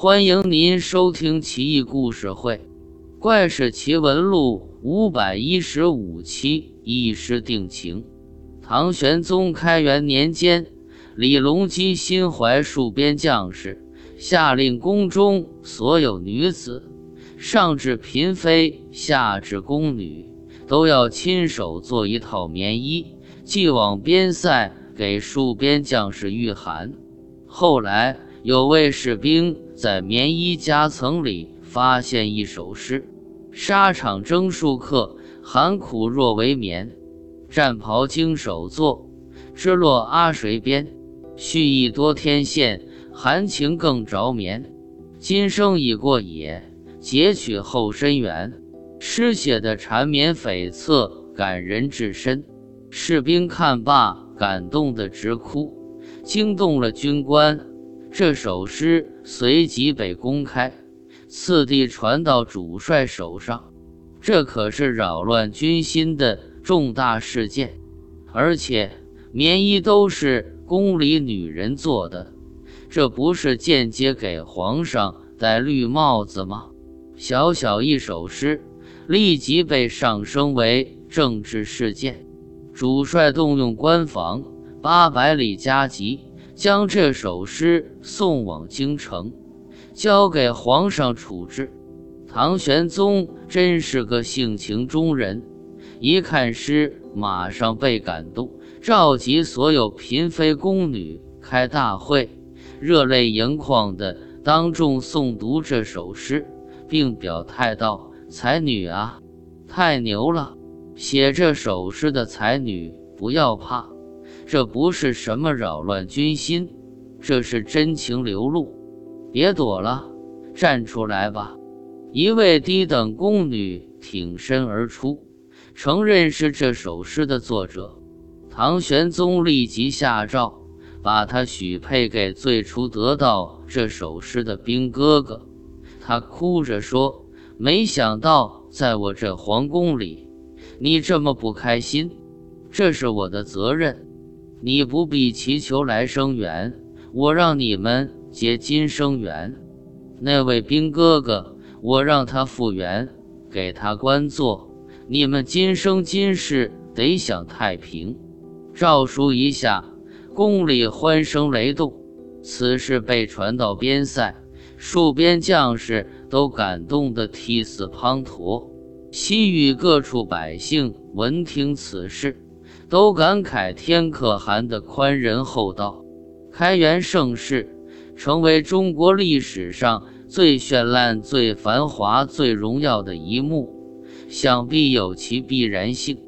欢迎您收听《奇异故事会·怪事奇闻录》五百一十五期。一时定情。唐玄宗开元年间，李隆基心怀戍边将士，下令宫中所有女子，上至嫔妃，下至宫女，都要亲手做一套棉衣，寄往边塞给戍边将士御寒。后来。有位士兵在棉衣夹层里发现一首诗：“沙场征戍客，寒苦若为棉。战袍经手作，织落阿谁边？蓄意多天线，含情更着眠。今生已过也，截取后深缘。”诗写的缠绵悱恻，感人至深。士兵看罢，感动得直哭，惊动了军官。这首诗随即被公开，次第传到主帅手上。这可是扰乱军心的重大事件，而且棉衣都是宫里女人做的，这不是间接给皇上戴绿帽子吗？小小一首诗，立即被上升为政治事件。主帅动用官房八百里加急。将这首诗送往京城，交给皇上处置。唐玄宗真是个性情中人，一看诗，马上被感动，召集所有嫔妃宫女开大会，热泪盈眶地当众诵读这首诗，并表态道：“才女啊，太牛了！写这首诗的才女，不要怕。”这不是什么扰乱军心，这是真情流露。别躲了，站出来吧！一位低等宫女挺身而出，承认是这首诗的作者。唐玄宗立即下诏，把她许配给最初得到这首诗的兵哥哥。他哭着说：“没想到在我这皇宫里，你这么不开心，这是我的责任。”你不必祈求来生缘，我让你们结今生缘。那位兵哥哥，我让他复原，给他官做。你们今生今世得享太平。诏书一下，宫里欢声雷动。此事被传到边塞，戍边将士都感动得涕泗滂沱。西域各处百姓闻听此事。都感慨天可汗的宽仁厚道，开元盛世成为中国历史上最绚烂、最繁华、最荣耀的一幕，想必有其必然性。